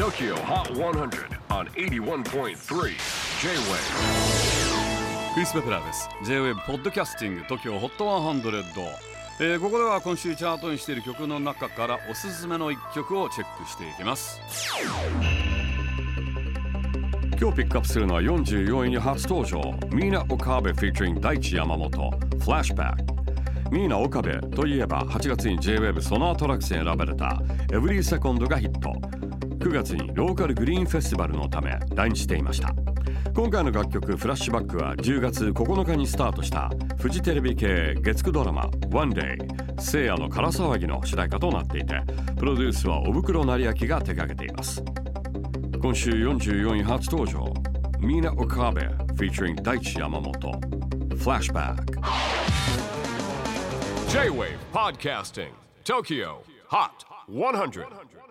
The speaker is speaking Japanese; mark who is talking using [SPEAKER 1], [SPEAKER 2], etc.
[SPEAKER 1] TOKYO HOT 100 on 81.3 J-WAVE
[SPEAKER 2] クリス・ベプラーです。J-WAVE ポッドキャスティング TOKYO HOT 100、えーここでは今週チャートにしている曲の中からおすすめの一曲をチェックしていきます。今日ピックアップするのは44位に初登場。ミーナ・オカーベ featuring 大地山本フラッシュバックミーナ・オカベといえば8月に J-WAVE ソナートラックスに選ばれた。Every Second がヒット。9月にローカルグリーンフェスティバルのため来日していました。今回の楽曲「フラッシュバック」は10月9日にスタートしたフジテレビ系月9ドラマ「One Day」聖夜の空騒ぎの主題歌となっていてプロデュースは小袋成明が手掛けています。今週44位初登場ミーナ・オカーベ featuring 大地山本フラッシュバック
[SPEAKER 1] J-WAVE PODCASTING TOKYO HOT 100